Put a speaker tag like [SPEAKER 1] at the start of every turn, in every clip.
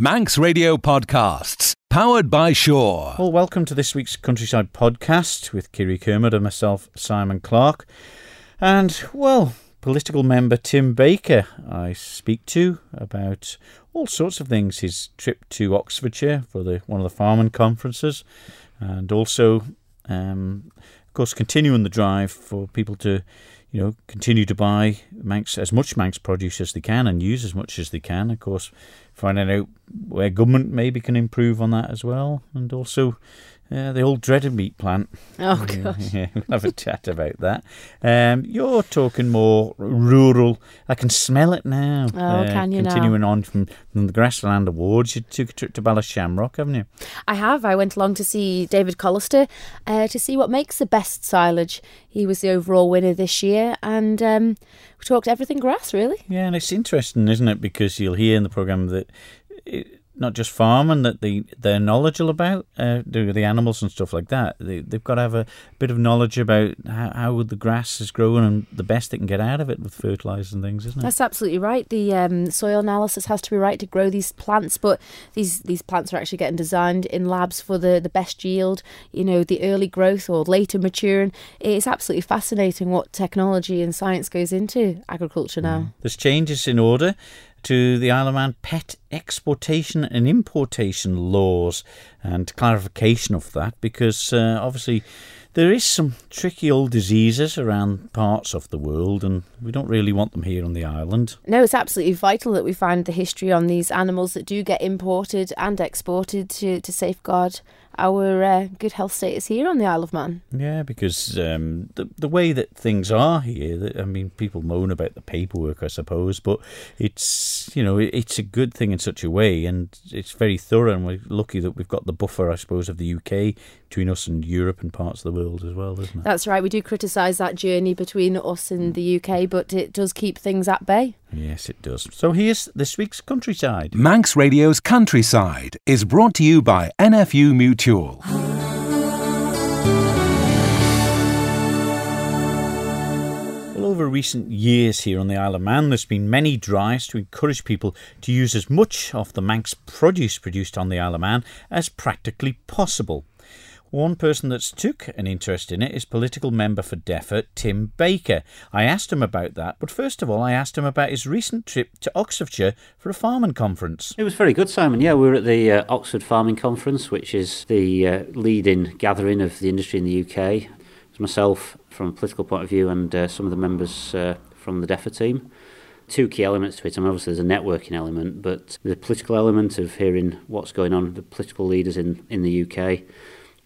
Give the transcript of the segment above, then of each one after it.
[SPEAKER 1] Manx Radio Podcasts, powered by Sure.
[SPEAKER 2] Well, welcome to this week's Countryside Podcast with Kiri Kermode and myself, Simon Clark. And, well, political member Tim Baker I speak to about all sorts of things. His trip to Oxfordshire for the one of the farming conferences, and also, um, of course, continuing the drive for people to you know, continue to buy Manx as much Manx produce as they can and use as much as they can. Of course, finding out where government maybe can improve on that as well, and also uh, the old dreaded meat plant.
[SPEAKER 3] Oh gosh.
[SPEAKER 2] Yeah, we'll have a chat about that. Um, you're talking more rural. I can smell it now.
[SPEAKER 3] Oh, can you now?
[SPEAKER 2] Continuing on from, from the Grassland Awards, you took a trip to Ballashamrock, haven't you?
[SPEAKER 3] I have. I went along to see David Collister uh, to see what makes the best silage. He was the overall winner this year, and um, we talked everything grass, really.
[SPEAKER 2] Yeah, and it's interesting, isn't it? Because you'll hear in the programme that. It, not just farming that they they're knowledgeable about uh, the animals and stuff like that. They they've got to have a bit of knowledge about how, how the grass is growing and the best they can get out of it with fertilizers and things, isn't it?
[SPEAKER 3] That's absolutely right. The um, soil analysis has to be right to grow these plants, but these these plants are actually getting designed in labs for the the best yield. You know, the early growth or later maturing. It's absolutely fascinating what technology and science goes into agriculture now. Mm.
[SPEAKER 2] There's changes in order to the Isle of Man pet exportation and importation laws and clarification of that because uh, obviously there is some tricky old diseases around parts of the world, and we don't really want them here on the island.
[SPEAKER 3] No, it's absolutely vital that we find the history on these animals that do get imported and exported to, to safeguard our uh, good health status here on the Isle of Man.
[SPEAKER 2] Yeah, because um, the the way that things are here, I mean, people moan about the paperwork, I suppose, but it's you know it's a good thing in such a way, and it's very thorough, and we're lucky that we've got the buffer, I suppose, of the UK between us and Europe and parts of the world as well, isn't it?
[SPEAKER 3] That's right. We do criticise that journey between us and the UK, but it does keep things at bay.
[SPEAKER 2] Yes, it does. So here's this week's countryside.
[SPEAKER 1] Manx Radio's Countryside is brought to you by NFU Mutual.
[SPEAKER 2] Well, over recent years here on the Isle of Man, there's been many drives to encourage people to use as much of the Manx produce produced on the Isle of Man as practically possible. One person that's took an interest in it is political member for DEFA, Tim Baker. I asked him about that, but first of all, I asked him about his recent trip to Oxfordshire for a farming conference.
[SPEAKER 4] It was very good, Simon. Yeah, we were at the uh, Oxford Farming Conference, which is the uh, leading gathering of the industry in the UK. It was myself, from a political point of view, and uh, some of the members uh, from the DEFA team two key elements to it. I mean, obviously, there's a networking element, but the political element of hearing what's going on, with the political leaders in, in the UK,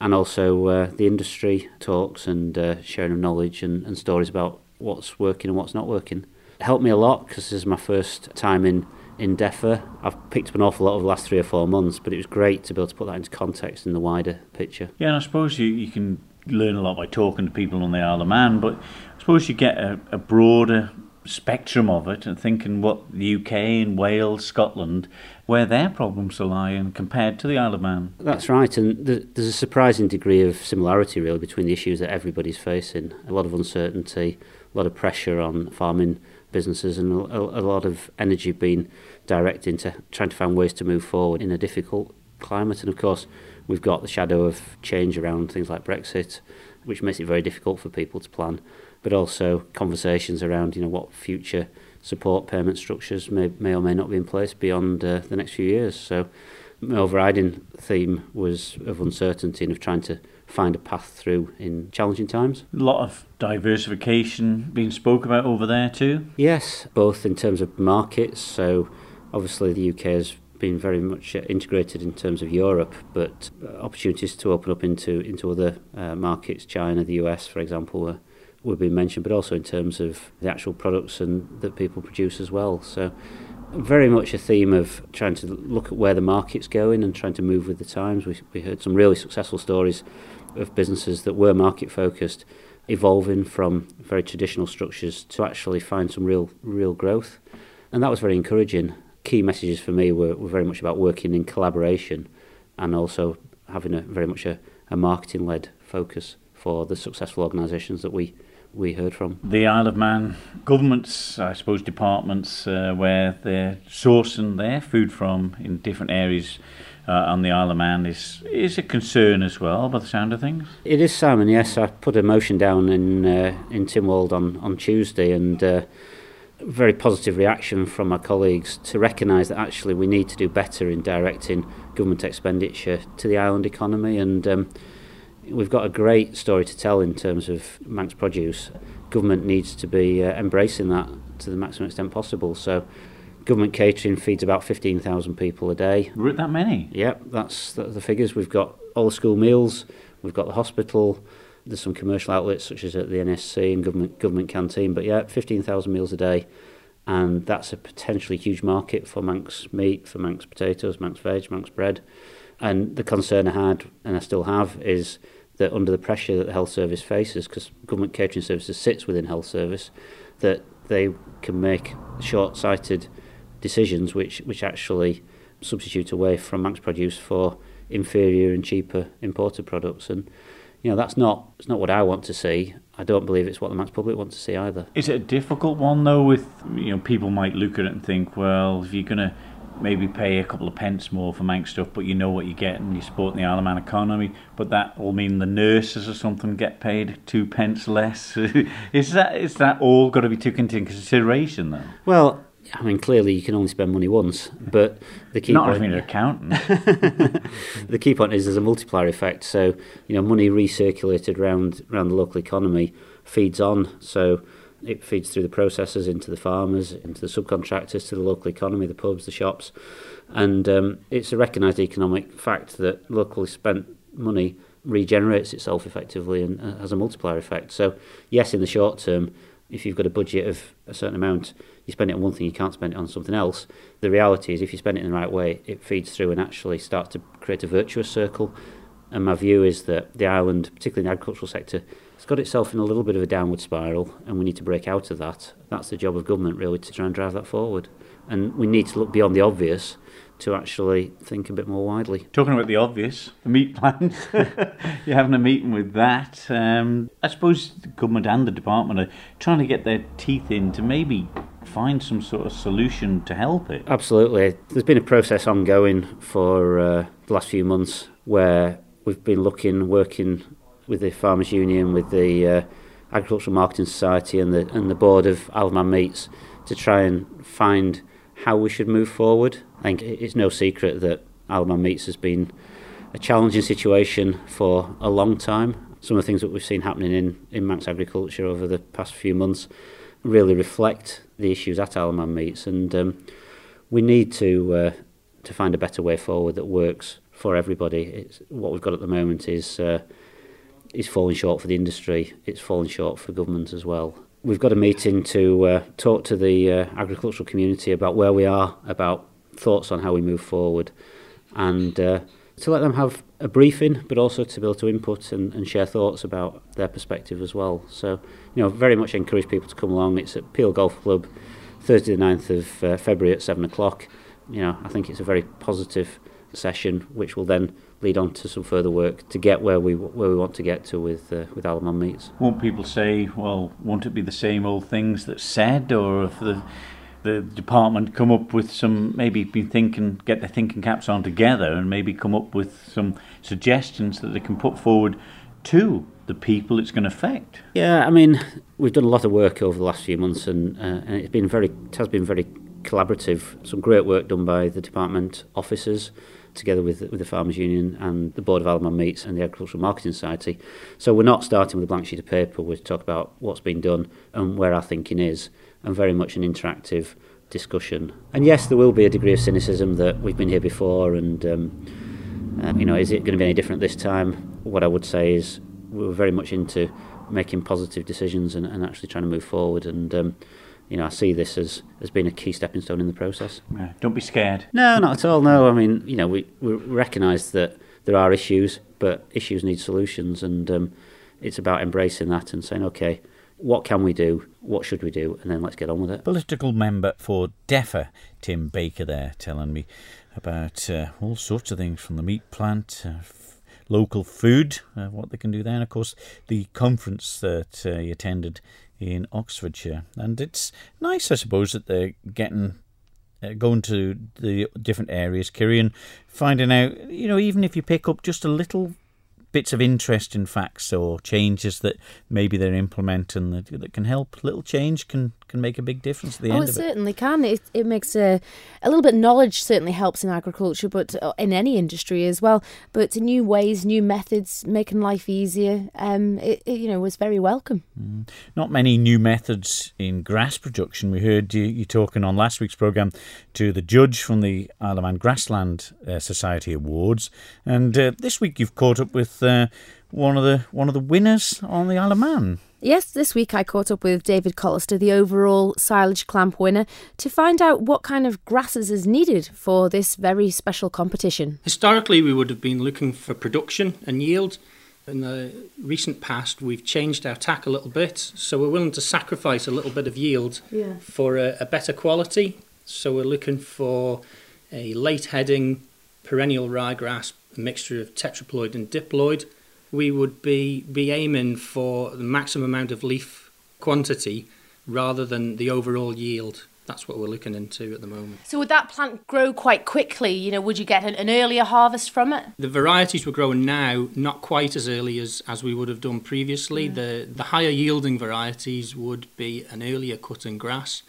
[SPEAKER 4] and also uh, the industry talks and uh, sharing of knowledge and, and stories about what's working and what's not working. It helped me a lot because this is my first time in in DEFA. I've picked up an awful lot over the last three or four months, but it was great to be able to put that into context in the wider picture.
[SPEAKER 2] Yeah, and I suppose you, you can learn a lot by talking to people on the Isle of Man, but I suppose you get a, a broader spectrum of it and thinking what the UK and Wales, Scotland, where their problems lie and compared to the Isle of Man.
[SPEAKER 4] That's right, and there's a surprising degree of similarity really between the issues that everybody's facing. A lot of uncertainty, a lot of pressure on farming businesses, and a lot of energy being directed into trying to find ways to move forward in a difficult climate. And of course, we've got the shadow of change around things like Brexit, which makes it very difficult for people to plan but also conversations around you know what future support payment structures may, may or may not be in place beyond uh, the next few years. So my overriding theme was of uncertainty and of trying to find a path through in challenging times.
[SPEAKER 2] A lot of diversification being spoke about over there too?
[SPEAKER 4] Yes, both in terms of markets. So obviously the UK has been very much integrated in terms of Europe, but opportunities to open up into, into other uh, markets, China, the US, for example, were would be mentioned, but also in terms of the actual products and that people produce as well. So very much a theme of trying to look at where the market's going and trying to move with the times. We, we heard some really successful stories of businesses that were market focused, evolving from very traditional structures to actually find some real real growth, and that was very encouraging. Key messages for me were, were very much about working in collaboration, and also having a very much a, a marketing led focus for the successful organisations that we we heard from.
[SPEAKER 2] The Isle of Man governments, I suppose, departments uh, where they're sourcing their food from in different areas uh, on the Isle of Man is is a concern as well, by the sound of things.
[SPEAKER 4] It is, Simon. Yes, I put a motion down in uh, in Tynwald on on Tuesday, and uh, very positive reaction from my colleagues to recognise that actually we need to do better in directing government expenditure to the island economy, and um, we've got a great story to tell in terms of Manx produce. Government needs to be uh, embracing that to the maximum extent possible. So Government catering feeds about 15,000 people a day.
[SPEAKER 2] We're at that many?
[SPEAKER 4] Yep, that's the figures. We've got all the school meals, we've got the hospital, there's some commercial outlets such as at the NSC and government government canteen, but yeah, 15,000 meals a day. And that's a potentially huge market for Manx meat, for Manx potatoes, Manx veg, Manx bread. And the concern I had, and I still have, is that under the pressure that the health service faces, because government catering services sits within health service, that they can make short-sighted decisions which, which actually substitute away from Manx produce for inferior and cheaper imported products. And you know that's not it's not what I want to see. I don't believe it's what the Manx public want to see either.
[SPEAKER 2] Is it a difficult one though? With you know people might look at it and think, well, if you're going to maybe pay a couple of pence more for Manx stuff, but you know what you get and you support the Isle of Man economy, but that will mean the nurses or something get paid two pence less. is that is that all got to be taken into consideration though?
[SPEAKER 4] Well, I mean, clearly you can only spend money once, but the key
[SPEAKER 2] not
[SPEAKER 4] point,
[SPEAKER 2] having an accountant.
[SPEAKER 4] the key point is there's a multiplier effect. So you know, money recirculated around around the local economy feeds on. So it feeds through the processors into the farmers, into the subcontractors, to the local economy, the pubs, the shops, and um, it's a recognised economic fact that locally spent money regenerates itself effectively and uh, has a multiplier effect. So yes, in the short term, if you've got a budget of a certain amount you spend it on one thing, you can't spend it on something else. The reality is, if you spend it in the right way, it feeds through and actually starts to create a virtuous circle. And my view is that the island, particularly in the agricultural sector, has got itself in a little bit of a downward spiral, and we need to break out of that. That's the job of government, really, to try and drive that forward. And we need to look beyond the obvious to actually think a bit more widely.
[SPEAKER 2] Talking about the obvious, the meat plant, you're having a meeting with that. Um, I suppose the government and the department are trying to get their teeth in to maybe find some sort of solution to help it.
[SPEAKER 4] Absolutely. There's been a process ongoing for uh, the last few months where we've been looking, working with the Farmers Union, with the uh, Agricultural Marketing Society and the, and the board of of Meats to try and find how we should move forward. I think it's no secret that of Meats has been a challenging situation for a long time. Some of the things that we've seen happening in, in Manx agriculture over the past few months really reflect the issues at of Meats, and um, we need to uh, to find a better way forward that works for everybody. It's, what we've got at the moment is uh, it's falling short for the industry, it's falling short for government as well. We've got a meeting to uh, talk to the uh, agricultural community about where we are, about thoughts on how we move forward, and uh, to let them have a briefing, but also to be able to input and, and share thoughts about their perspective as well. So, you know, very much encourage people to come along. It's at Peel Golf Club, Thursday the 9th of uh, February at 7 o'clock. You know, I think it's a very positive session, which will then lead on to some further work to get where we where we want to get to with uh, with Man Meats.
[SPEAKER 2] Won't people say, well, won't it be the same old things that said, or if the the department come up with some maybe been thinking get their thinking caps on together and maybe come up with some suggestions that they can put forward to the people it's going to affect.
[SPEAKER 4] Yeah, I mean, we've done a lot of work over the last few months, and, uh, and it's been very it has been very collaborative. Some great work done by the department officers together with, with the Farmers Union and the Board of Alderman Meats and the Agricultural Marketing Society. So we're not starting with a blank sheet of paper, we're talking about what's been done and where our thinking is, and very much an interactive discussion. And yes, there will be a degree of cynicism that we've been here before and, um, um, you know, is it going to be any different this time? What I would say is we're very much into making positive decisions and, and actually trying to move forward and um, you know, I see this as as being a key stepping stone in the process.
[SPEAKER 2] Yeah, don't be scared.
[SPEAKER 4] No, not at all. No, I mean, you know, we we recognise that there are issues, but issues need solutions, and um, it's about embracing that and saying, okay what can we do, what should we do, and then let's get on with it.
[SPEAKER 2] Political member for DEFA, Tim Baker, there telling me about uh, all sorts of things from the meat plant, uh, f- local food, uh, what they can do there, and of course the conference that uh, he attended in Oxfordshire. And it's nice, I suppose, that they're getting uh, going to the different areas, Kiri, and finding out, you know, even if you pick up just a little bits of interest in facts or changes that maybe they're implementing that, that can help. Little change can can make a big difference at the
[SPEAKER 3] oh,
[SPEAKER 2] end
[SPEAKER 3] it
[SPEAKER 2] of
[SPEAKER 3] certainly can. It, it makes a, a little bit knowledge certainly helps in agriculture, but uh, in any industry as well. But new ways, new methods, making life easier, um, it, it you know was very welcome.
[SPEAKER 2] Mm. Not many new methods in grass production. We heard you, you talking on last week's program to the judge from the Isle of Man Grassland uh, Society Awards, and uh, this week you've caught up with uh, one of the one of the winners on the Isle of Man.
[SPEAKER 3] Yes, this week I caught up with David Collister, the overall silage clamp winner, to find out what kind of grasses is needed for this very special competition.
[SPEAKER 5] Historically, we would have been looking for production and yield. In the recent past, we've changed our tack a little bit, so we're willing to sacrifice a little bit of yield
[SPEAKER 3] yeah.
[SPEAKER 5] for a, a better quality. So we're looking for a late heading perennial ryegrass, a mixture of tetraploid and diploid we would be, be aiming for the maximum amount of leaf quantity rather than the overall yield. That's what we're looking into at the moment.
[SPEAKER 3] So would that plant grow quite quickly? You know, would you get an, an earlier harvest from it?
[SPEAKER 5] The varieties we're growing now, not quite as early as, as we would have done previously. Yeah. The the higher yielding varieties would be an earlier cutting grass.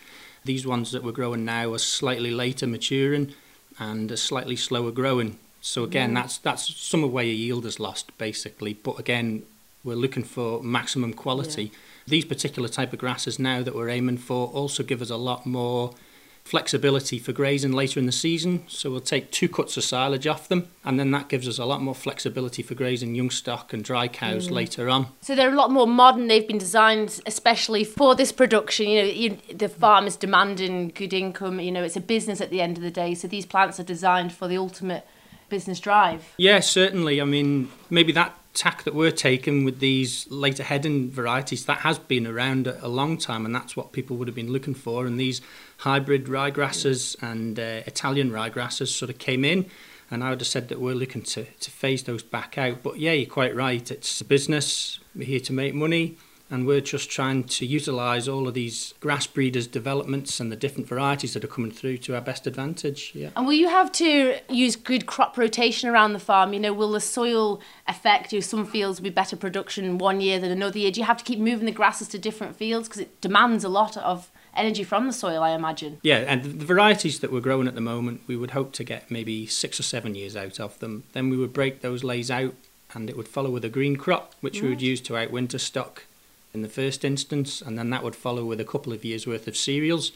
[SPEAKER 5] These ones that we're growing now are slightly later maturing and are slightly slower growing. So again, yeah. that's that's some of where your yield is lost basically. But again, we're looking for maximum quality. Yeah. These particular type of grasses now that we're aiming for also give us a lot more flexibility for grazing later in the season. So we'll take two cuts of silage off them, and then that gives us a lot more flexibility for grazing young stock and dry cows mm. later on.
[SPEAKER 3] So they're a lot more modern. They've been designed especially for this production. You know, you, the farm is demanding good income. You know, it's a business at the end of the day. So these plants are designed for the ultimate business drive.
[SPEAKER 5] Yeah, certainly. I mean, maybe that tack that we're taking with these later heading varieties that has been around a, long time, and that's what people would have been looking for. And these hybrid ryegrasses and uh, Italian ryegrasses sort of came in. And I would have said that we're looking to, to phase those back out. But yeah, you're quite right. It's a business. We're here to make money and we're just trying to utilise all of these grass breeders developments and the different varieties that are coming through to our best advantage. Yeah.
[SPEAKER 3] And will you have to use good crop rotation around the farm? You know, will the soil affect you? Some fields will be better production one year than another year. Do you have to keep moving the grasses to different fields because it demands a lot of energy from the soil, I imagine.
[SPEAKER 5] Yeah, and the varieties that we're growing at the moment, we would hope to get maybe six or seven years out of them. Then we would break those leys out and it would follow with a green crop, which right. we would use to outwinter stock in the first instance, and then that would follow with a couple of years' worth of cereals.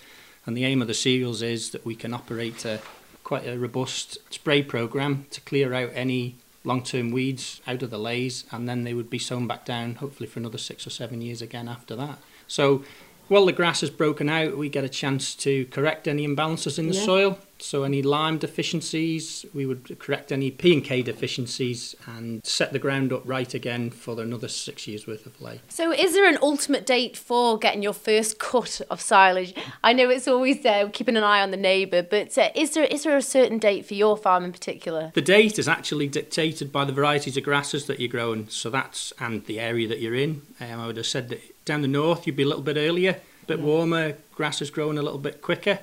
[SPEAKER 5] And the aim of the cereals is that we can operate a, quite a robust spray program to clear out any long-term weeds out of the leys, and then they would be sown back down, hopefully for another six or seven years again after that. So while the grass is broken out, we get a chance to correct any imbalances in the yeah. soil. So any lime deficiencies, we would correct any P and K deficiencies and set the ground up right again for another six years worth of ley.
[SPEAKER 3] So is there an ultimate date for getting your first cut of silage? I know it's always there, uh, keeping an eye on the neighbour, but uh, is there is there a certain date for your farm in particular?
[SPEAKER 5] The date is actually dictated by the varieties of grasses that you're growing. So that's and the area that you're in. Um, I would have said that down the north you'd be a little bit earlier, a bit yeah. warmer, grass is growing a little bit quicker.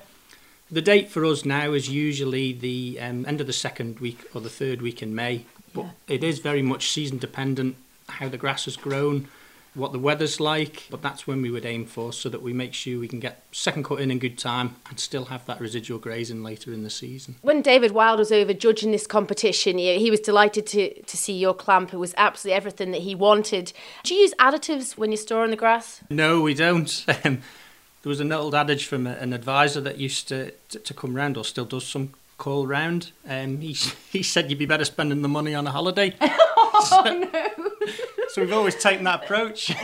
[SPEAKER 5] The date for us now is usually the um, end of the second week or the third week in May, but yeah. it is very much season dependent how the grass has grown, what the weather's like, but that's when we would aim for so that we make sure we can get second cut in in good time and still have that residual grazing later in the season.
[SPEAKER 3] When David Wild was over judging this competition, he was delighted to, to see your clamp. It was absolutely everything that he wanted. Do you use additives when you're storing the grass?
[SPEAKER 5] No, we don't. Um, there was an old adage from an advisor that used to, to, to come round or still does some call round. Um, he, he said you'd be better spending the money on a holiday.
[SPEAKER 3] oh, so, no.
[SPEAKER 5] So we've always taken that approach.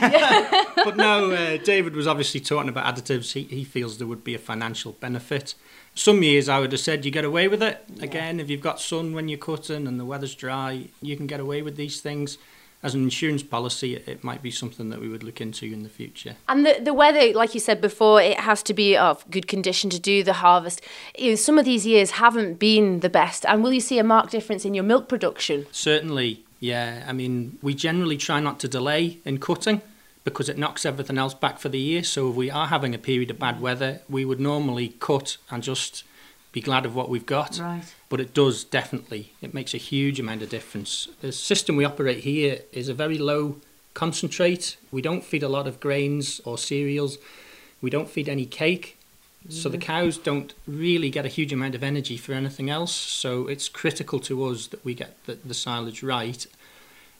[SPEAKER 5] But no, uh, David was obviously talking about additives. He, he feels there would be a financial benefit. Some years I would have said you get away with it. Yeah. Again, if you've got sun when you're cutting and the weather's dry, you can get away with these things as an insurance policy, it might be something that we would look into in the future.
[SPEAKER 3] And the, the weather, like you said before, it has to be of good condition to do the harvest. You know, some of these years haven't been the best. And will you see a marked difference in your milk production?
[SPEAKER 5] Certainly. Yeah, I mean, we generally try not to delay in cutting because it knocks everything else back for the year. So if we are having a period of bad weather, we would normally cut and just be glad of what we've got.
[SPEAKER 3] Right.
[SPEAKER 5] But it does definitely. It makes a huge amount of difference. The system we operate here is a very low concentrate. We don't feed a lot of grains or cereals. We don't feed any cake. So the cows don't really get a huge amount of energy for anything else. So it's critical to us that we get the, the silage right.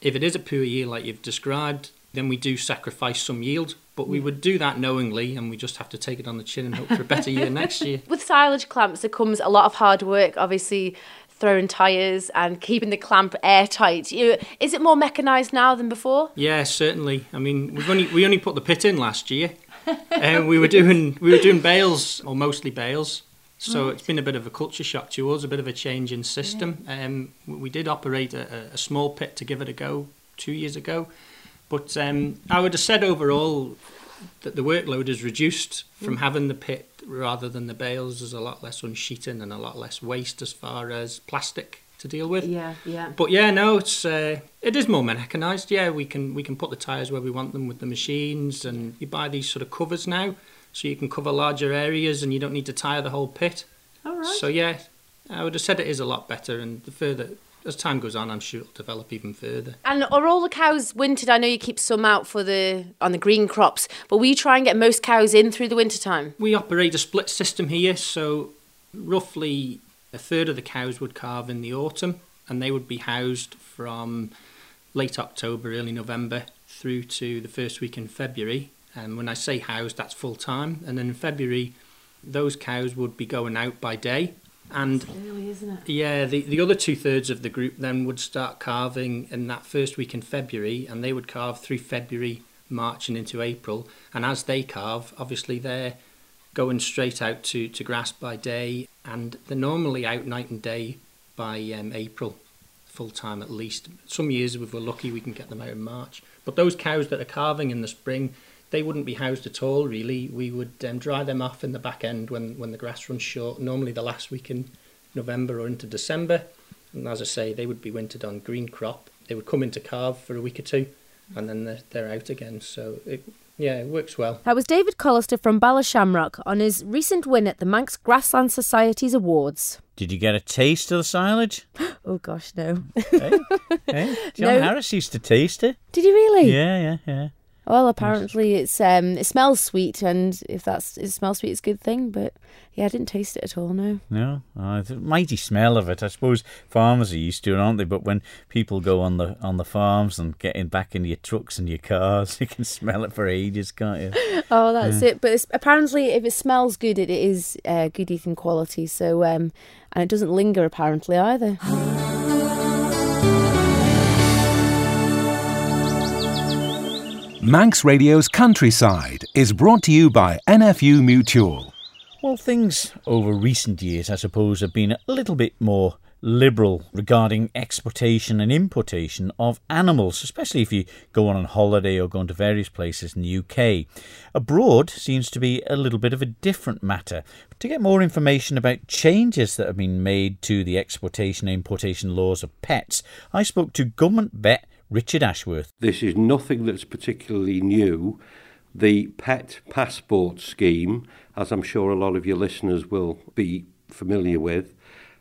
[SPEAKER 5] If it is a poor year like you've described, then we do sacrifice some yield. But we would do that knowingly, and we just have to take it on the chin and hope for a better year next year.
[SPEAKER 3] With silage clamps, there comes a lot of hard work, obviously throwing tyres and keeping the clamp airtight. You, is it more mechanised now than before?
[SPEAKER 5] Yeah, certainly. I mean, we've only we only put the pit in last year, and we were doing we were doing bales or mostly bales. So it's been a bit of a culture shock to us, a bit of a change in system. Um, we did operate a, a small pit to give it a go two years ago, but um, I would have said overall that the workload is reduced from having the pit rather than the bales. There's a lot less unsheeting and a lot less waste as far as plastic to deal with.
[SPEAKER 3] Yeah, yeah.
[SPEAKER 5] But yeah, no, it's uh, it is more mechanised. Yeah, we can we can put the tyres where we want them with the machines, and you buy these sort of covers now, so you can cover larger areas, and you don't need to tyre the whole pit.
[SPEAKER 3] All right.
[SPEAKER 5] So yeah, I would have said it is a lot better, and the further as time goes on, I'm sure it'll develop even further.
[SPEAKER 3] And are all the cows wintered? I know you keep some out for the on the green crops, but we try and get most cows in through the winter time.
[SPEAKER 5] We operate a split system here, so roughly a third of the cows would calve in the autumn, and they would be housed from late October, early November through to the first week in February. And when I say housed, that's full time. And then in February, those cows would be going out by day. And
[SPEAKER 3] Early, isn't it?
[SPEAKER 5] yeah, the, the other two thirds of the group then would start calving in that first week in February, and they would calve through February, March, and into April. And as they calve, obviously they're going straight out to, to grass by day, and they're normally out night and day by um, April, full time at least. Some years, if we're lucky, we can get them out in March. But those cows that are calving in the spring, they wouldn't be housed at all, really. We would um, dry them off in the back end when, when the grass runs short, normally the last week in November or into December. And as I say, they would be wintered on green crop. They would come into calve for a week or two, and then they're, they're out again. So, it, yeah, it works well.
[SPEAKER 3] That was David Collister from Ballashamrock on his recent win at the Manx Grassland Society's Awards.
[SPEAKER 2] Did you get a taste of the silage?
[SPEAKER 3] Oh gosh, no.
[SPEAKER 2] hey, eh? eh? hey, John
[SPEAKER 3] No.
[SPEAKER 2] Harris used to taste it.
[SPEAKER 3] Did you really?
[SPEAKER 2] Yeah, yeah, yeah.
[SPEAKER 3] Well, apparently it's um it smells sweet, and if that's it smells sweet, it's a good thing. But yeah, I didn't taste it at all. No.
[SPEAKER 2] No, oh, the mighty smell of it. I suppose farmers are used to it, aren't they? But when people go on the on the farms and get in back into your trucks and your cars, you can smell it for ages, can't you?
[SPEAKER 3] Oh, that's it. But it's, apparently, if it smells good, it is uh, good eating quality. So um, and it doesn't linger apparently either.
[SPEAKER 1] Manx Radio's Countryside is brought to you by NFU Mutual.
[SPEAKER 2] Well, things over recent years, I suppose, have been a little bit more liberal regarding exportation and importation of animals, especially if you go on holiday or go into various places in the UK. Abroad seems to be a little bit of a different matter. To get more information about changes that have been made to the exportation and importation laws of pets, I spoke to government vet Richard Ashworth.
[SPEAKER 6] This is nothing that's particularly new. The pet passport scheme, as I'm sure a lot of your listeners will be familiar with,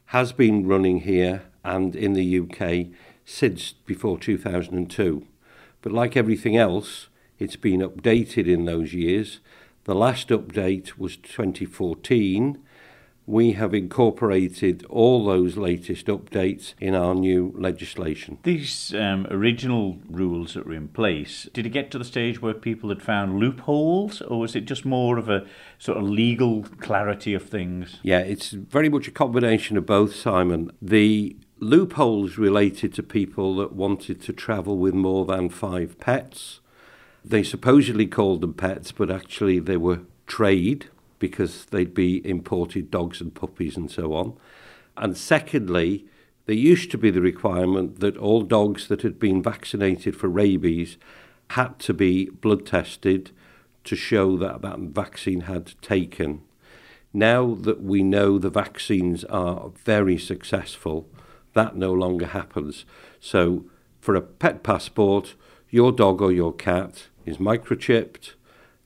[SPEAKER 6] has been running here and in the UK since before 2002. But like everything else, it's been updated in those years. The last update was 2014. We have incorporated all those latest updates in our new legislation.
[SPEAKER 7] These um, original rules that were in place, did it get to the stage where people had found loopholes, or was it just more of a sort of legal clarity of things?
[SPEAKER 6] Yeah, it's very much a combination of both, Simon. The loopholes related to people that wanted to travel with more than five pets. They supposedly called them pets, but actually they were trade because they'd be imported dogs and puppies and so on. And secondly, there used to be the requirement that all dogs that had been vaccinated for rabies had to be blood tested to show that that vaccine had taken. Now that we know the vaccines are very successful, that no longer happens. So For a pet passport, your dog or your cat is microchipped,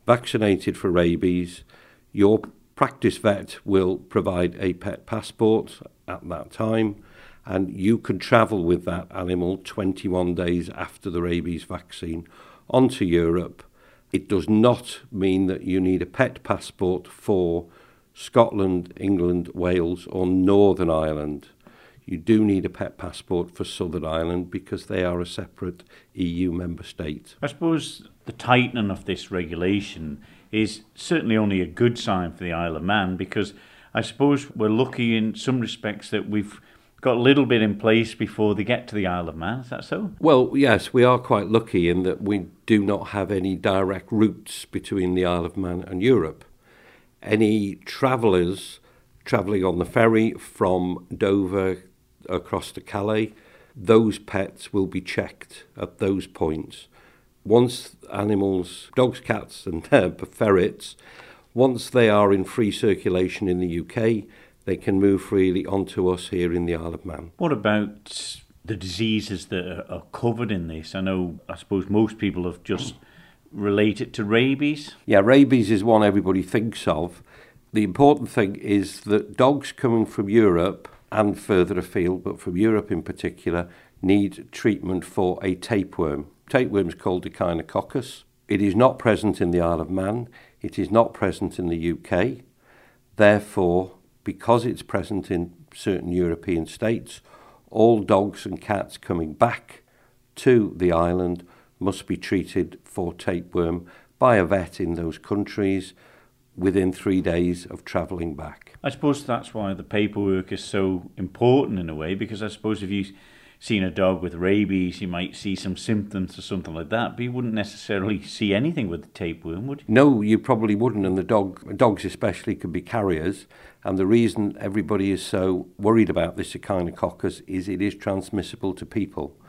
[SPEAKER 6] vaccinated for rabies. Your practice vet will provide a pet passport at that time, and you can travel with that animal 21 days after the rabies vaccine onto Europe. It does not mean that you need a pet passport for Scotland, England, Wales, or Northern Ireland. You do need a pet passport for Southern Ireland because they are a separate EU member state.
[SPEAKER 2] I suppose the tightening of this regulation is certainly only a good sign for the Isle of Man because I suppose we're lucky in some respects that we've got a little bit in place before they get to the Isle of Man. Is that so?
[SPEAKER 6] Well, yes, we are quite lucky in that we do not have any direct routes between the Isle of Man and Europe. Any travellers travelling on the ferry from Dover across to Calais, those pets will be checked at those points. Once animals, dogs, cats, and uh, ferrets, once they are in free circulation in the UK, they can move freely onto us here in the Isle of Man.
[SPEAKER 2] What about the diseases that are covered in this? I know, I suppose most people have just related to rabies.
[SPEAKER 6] Yeah, rabies is one everybody thinks of. The important thing is that dogs coming from Europe and further afield, but from Europe in particular, need treatment for a tapeworm. Tapeworm is called Echinococcus. It is not present in the Isle of Man. It is not present in the UK. Therefore, because it's present in certain European states, all dogs and cats coming back to the island must be treated for tapeworm by a vet in those countries within three days of travelling back.
[SPEAKER 2] I suppose that's why the paperwork is so important in a way, because I suppose if you seen a dog with rabies, you might see some symptoms or something like that, but you wouldn't necessarily see anything with the tapeworm, would you?
[SPEAKER 6] No, you probably wouldn't, and the dog, dogs especially, could be carriers. And the reason everybody is so worried about this echinococcus is it is transmissible to people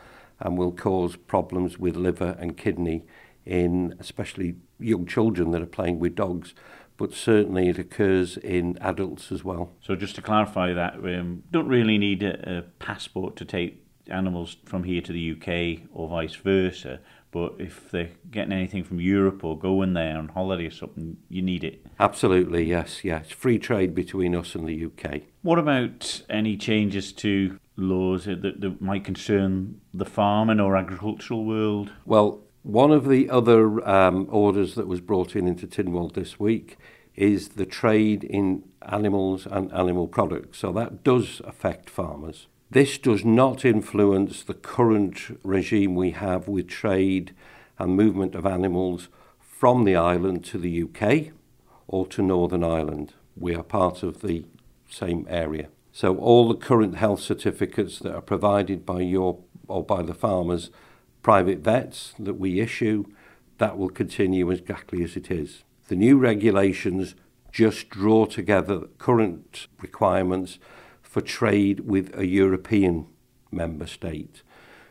[SPEAKER 6] and will cause problems with liver and kidney in especially young children that are playing with dogs but certainly it occurs in adults as well.
[SPEAKER 2] So just to clarify that, um, don't really need a, a passport to take animals from here to the UK or vice versa. But if they're getting anything from Europe or going there on holiday or something, you need it.
[SPEAKER 6] Absolutely, yes, yes. Free trade between us and the UK.
[SPEAKER 2] What about any changes to laws that, that might concern the farming or agricultural world?
[SPEAKER 6] Well, one of the other um, orders that was brought in into Tynwald this week is the trade in animals and animal products. So that does affect farmers. This does not influence the current regime we have with trade and movement of animals from the island to the UK or to Northern Ireland. We are part of the same area. So all the current health certificates that are provided by your or by the farmers, private vets that we issue, that will continue exactly as it is. The new regulations just draw together current requirements for trade with a European member state.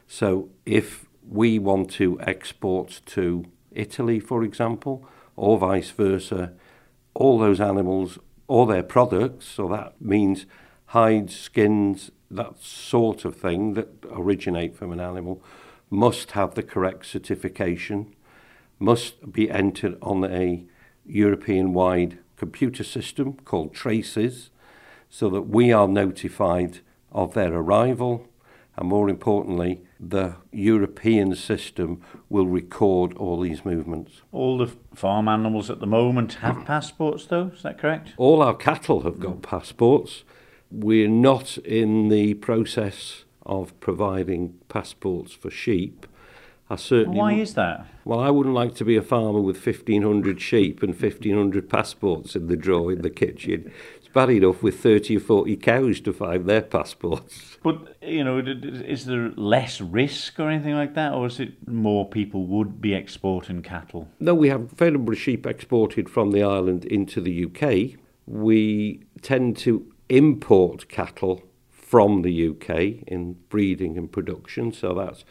[SPEAKER 6] So if we want to export to Italy, for example, or vice versa, all those animals or their products, so that means hides, skins, that sort of thing that originate from an animal, must have the correct certification, must be entered on a European wide computer system called Traces, so that we are notified of their arrival and more importantly, the European system will record all these movements.
[SPEAKER 2] All the farm animals at the moment have passports, though, is that correct?
[SPEAKER 6] All our cattle have got passports. We're not in the process of providing passports for sheep. I certainly
[SPEAKER 2] Why is that?
[SPEAKER 6] Well, I wouldn't like to be a farmer with 1,500 sheep and 1,500 passports in the drawer in the kitchen. Bad enough with 30 or 40 cows to find their passports.
[SPEAKER 2] But, you know, is there less risk or anything like that, or is it more people would be exporting cattle?
[SPEAKER 6] No, we have a fair number of sheep exported from the island into the UK. We tend to import cattle from the UK in breeding and production, so that's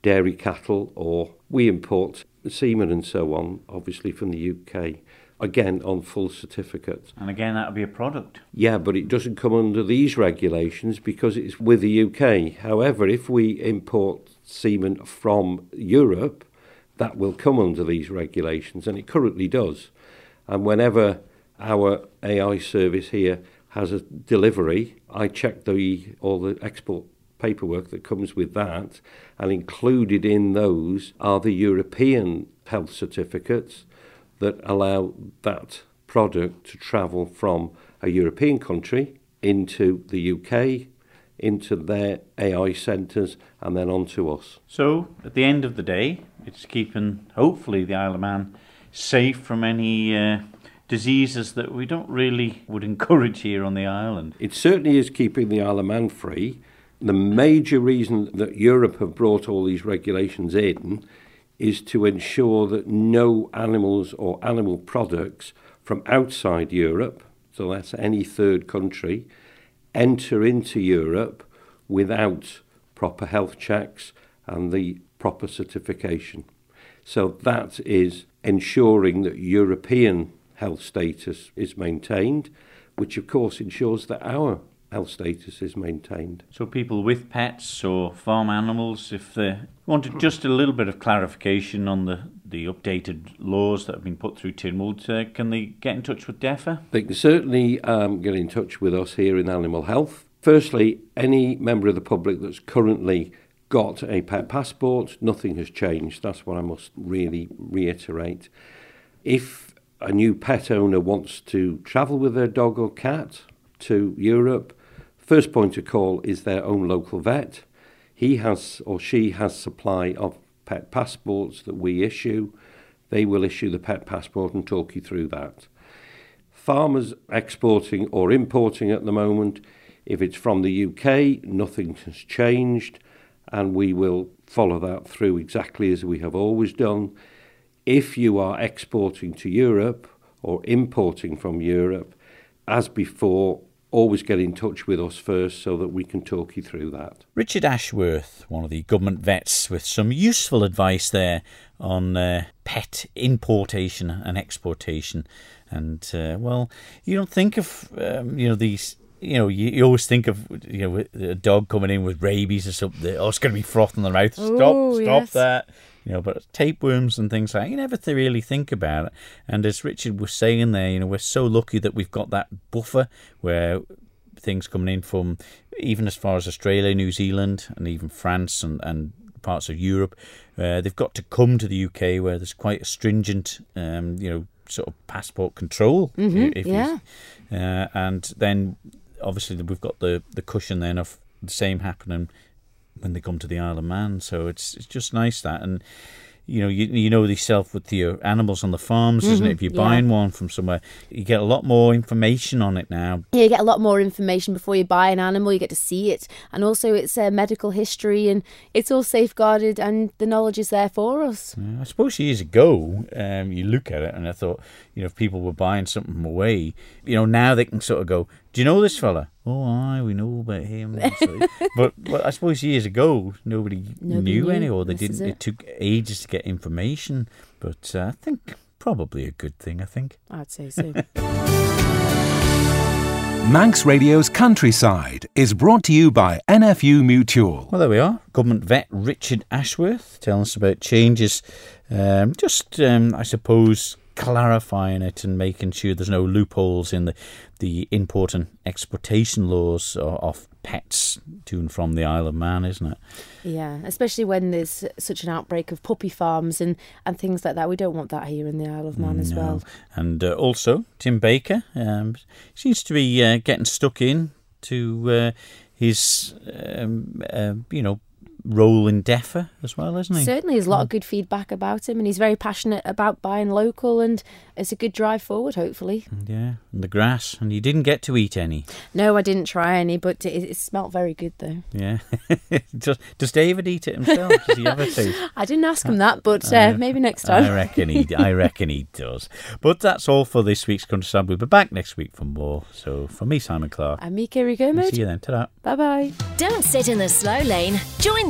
[SPEAKER 6] dairy cattle, or we import semen and so on, obviously from the UK, again on full certificates.
[SPEAKER 2] And again, that would be a product.
[SPEAKER 6] Yeah, but it doesn't come under these regulations because it's with the UK. However, if we import semen from Europe, that will come under these regulations, and it currently does. And whenever our AI service here has a delivery, I check the all the export paperwork that comes with that, and included in those are the European health certificates that allow that product to travel from a European country into the UK, into their AI centres, and then on to us.
[SPEAKER 7] So, at the end of the day, it's keeping, hopefully, the Isle of Man safe from any uh, diseases that we don't really would encourage here on the island.
[SPEAKER 6] It certainly is keeping the Isle of Man free. The major reason that Europe have brought all these regulations in is to ensure that no animals or animal products from outside Europe, so that's any third country, enter into Europe without proper health checks and the proper certification. So that is ensuring that European health status is maintained, which of course ensures that our health status is maintained.
[SPEAKER 7] So people with pets or farm animals, if they wanted just a little bit of clarification on the, the updated laws that have been put through Tynwald, uh, can they get in touch with DEFA?
[SPEAKER 6] They can certainly um, get in touch with us here in Animal Health. Firstly, any member of the public that's currently got a pet passport, nothing has changed. That's what I must really reiterate. If a new pet owner wants to travel with their dog or cat to Europe, First point of call is their own local vet. He has or she has supply of pet passports that we issue. They will issue the pet passport and talk you through that. Farmers exporting or importing at the moment, if it's from the UK, nothing has changed, and we will follow that through exactly as we have always done. If you are exporting to Europe or importing from Europe, as before, always get in touch with us first so that we can talk you through that.
[SPEAKER 2] Richard Ashworth, one of the government vets, with some useful advice there on uh, pet importation and exportation. And uh, well, you don't think of um, you know these. You know, you, you, always think of you know a dog coming in with rabies or something. Oh, it's going to be froth in the mouth. Stop,
[SPEAKER 3] Ooh,
[SPEAKER 2] stop
[SPEAKER 3] yes.
[SPEAKER 2] that you know, but tapeworms and things like that, you never th- really think about it. And as Richard was saying there, you know, we're so lucky that we've got that buffer where things coming in from even as far as Australia, New Zealand, and even France and, and parts of Europe, uh, they've got to come to the UK where there's quite a stringent, um, you know, sort of passport control.
[SPEAKER 3] Mhm,
[SPEAKER 2] if
[SPEAKER 3] yeah.
[SPEAKER 2] you, uh, and then obviously we've got the, the cushion then of the same happening when they come to the Isle of Man. So it's it's just nice that and. You know, you you know yourself with your animals on the farms, isn't it?
[SPEAKER 3] Mhm,
[SPEAKER 2] If you're
[SPEAKER 3] yeah.
[SPEAKER 2] buying one from somewhere, you get a lot more information on it now.
[SPEAKER 3] Yeah, you get a lot more information before you buy an animal. You get to see it, and also it's uh, medical history, and it's all safeguarded, and the knowledge is there for us.
[SPEAKER 2] Yeah, I suppose years ago, um, you look at it and I thought, you know, if people were buying something away, you know, now they can sort of go, "Do you know this fella?" Oh, aye, we know about him. But, but I suppose years ago, nobody,
[SPEAKER 3] Nobody
[SPEAKER 2] knew,
[SPEAKER 3] knew.
[SPEAKER 2] any, or they didn't. It.
[SPEAKER 3] it.
[SPEAKER 2] took ages to get information. But uh, I think probably a good thing. I think.
[SPEAKER 3] I'd say so.
[SPEAKER 1] Manx Radio's Countryside is brought to you by NFU Mutual.
[SPEAKER 2] Well, there we are. Government vet Richard Ashworth telling us about changes. Um, just, um, I suppose, clarifying it and making sure there's no loopholes in the, the import and exportation laws of pets to and from the Isle of Man, isn't it?
[SPEAKER 3] yeah, especially when there's such an outbreak of puppy farms and, and things like that. We don't want that here in the Isle of Man as well.
[SPEAKER 2] And uh, also, Tim Baker um, seems to be uh, getting stuck in to uh, his, um, uh, you know, role in DEFA as well, isn't he?
[SPEAKER 3] Certainly, there's a lot of good feedback about him, and he's very passionate about buying local, and it's a good drive forward, hopefully.
[SPEAKER 2] Yeah, and the grass, and you didn't get to eat any.
[SPEAKER 3] No, I didn't try any, but it, it smelt very good, though.
[SPEAKER 2] Yeah. does, does David eat it himself? Does he ever taste?
[SPEAKER 3] I didn't ask him that, but uh, maybe next time.
[SPEAKER 2] I reckon he. I reckon he does. But that's all for this week's countryside. We'll be back next week for more. So for me, Simon Clark.
[SPEAKER 3] I'm me, Kerry
[SPEAKER 2] See you then. Ta-da.
[SPEAKER 3] Bye bye.
[SPEAKER 8] Don't sit in the slow lane. Join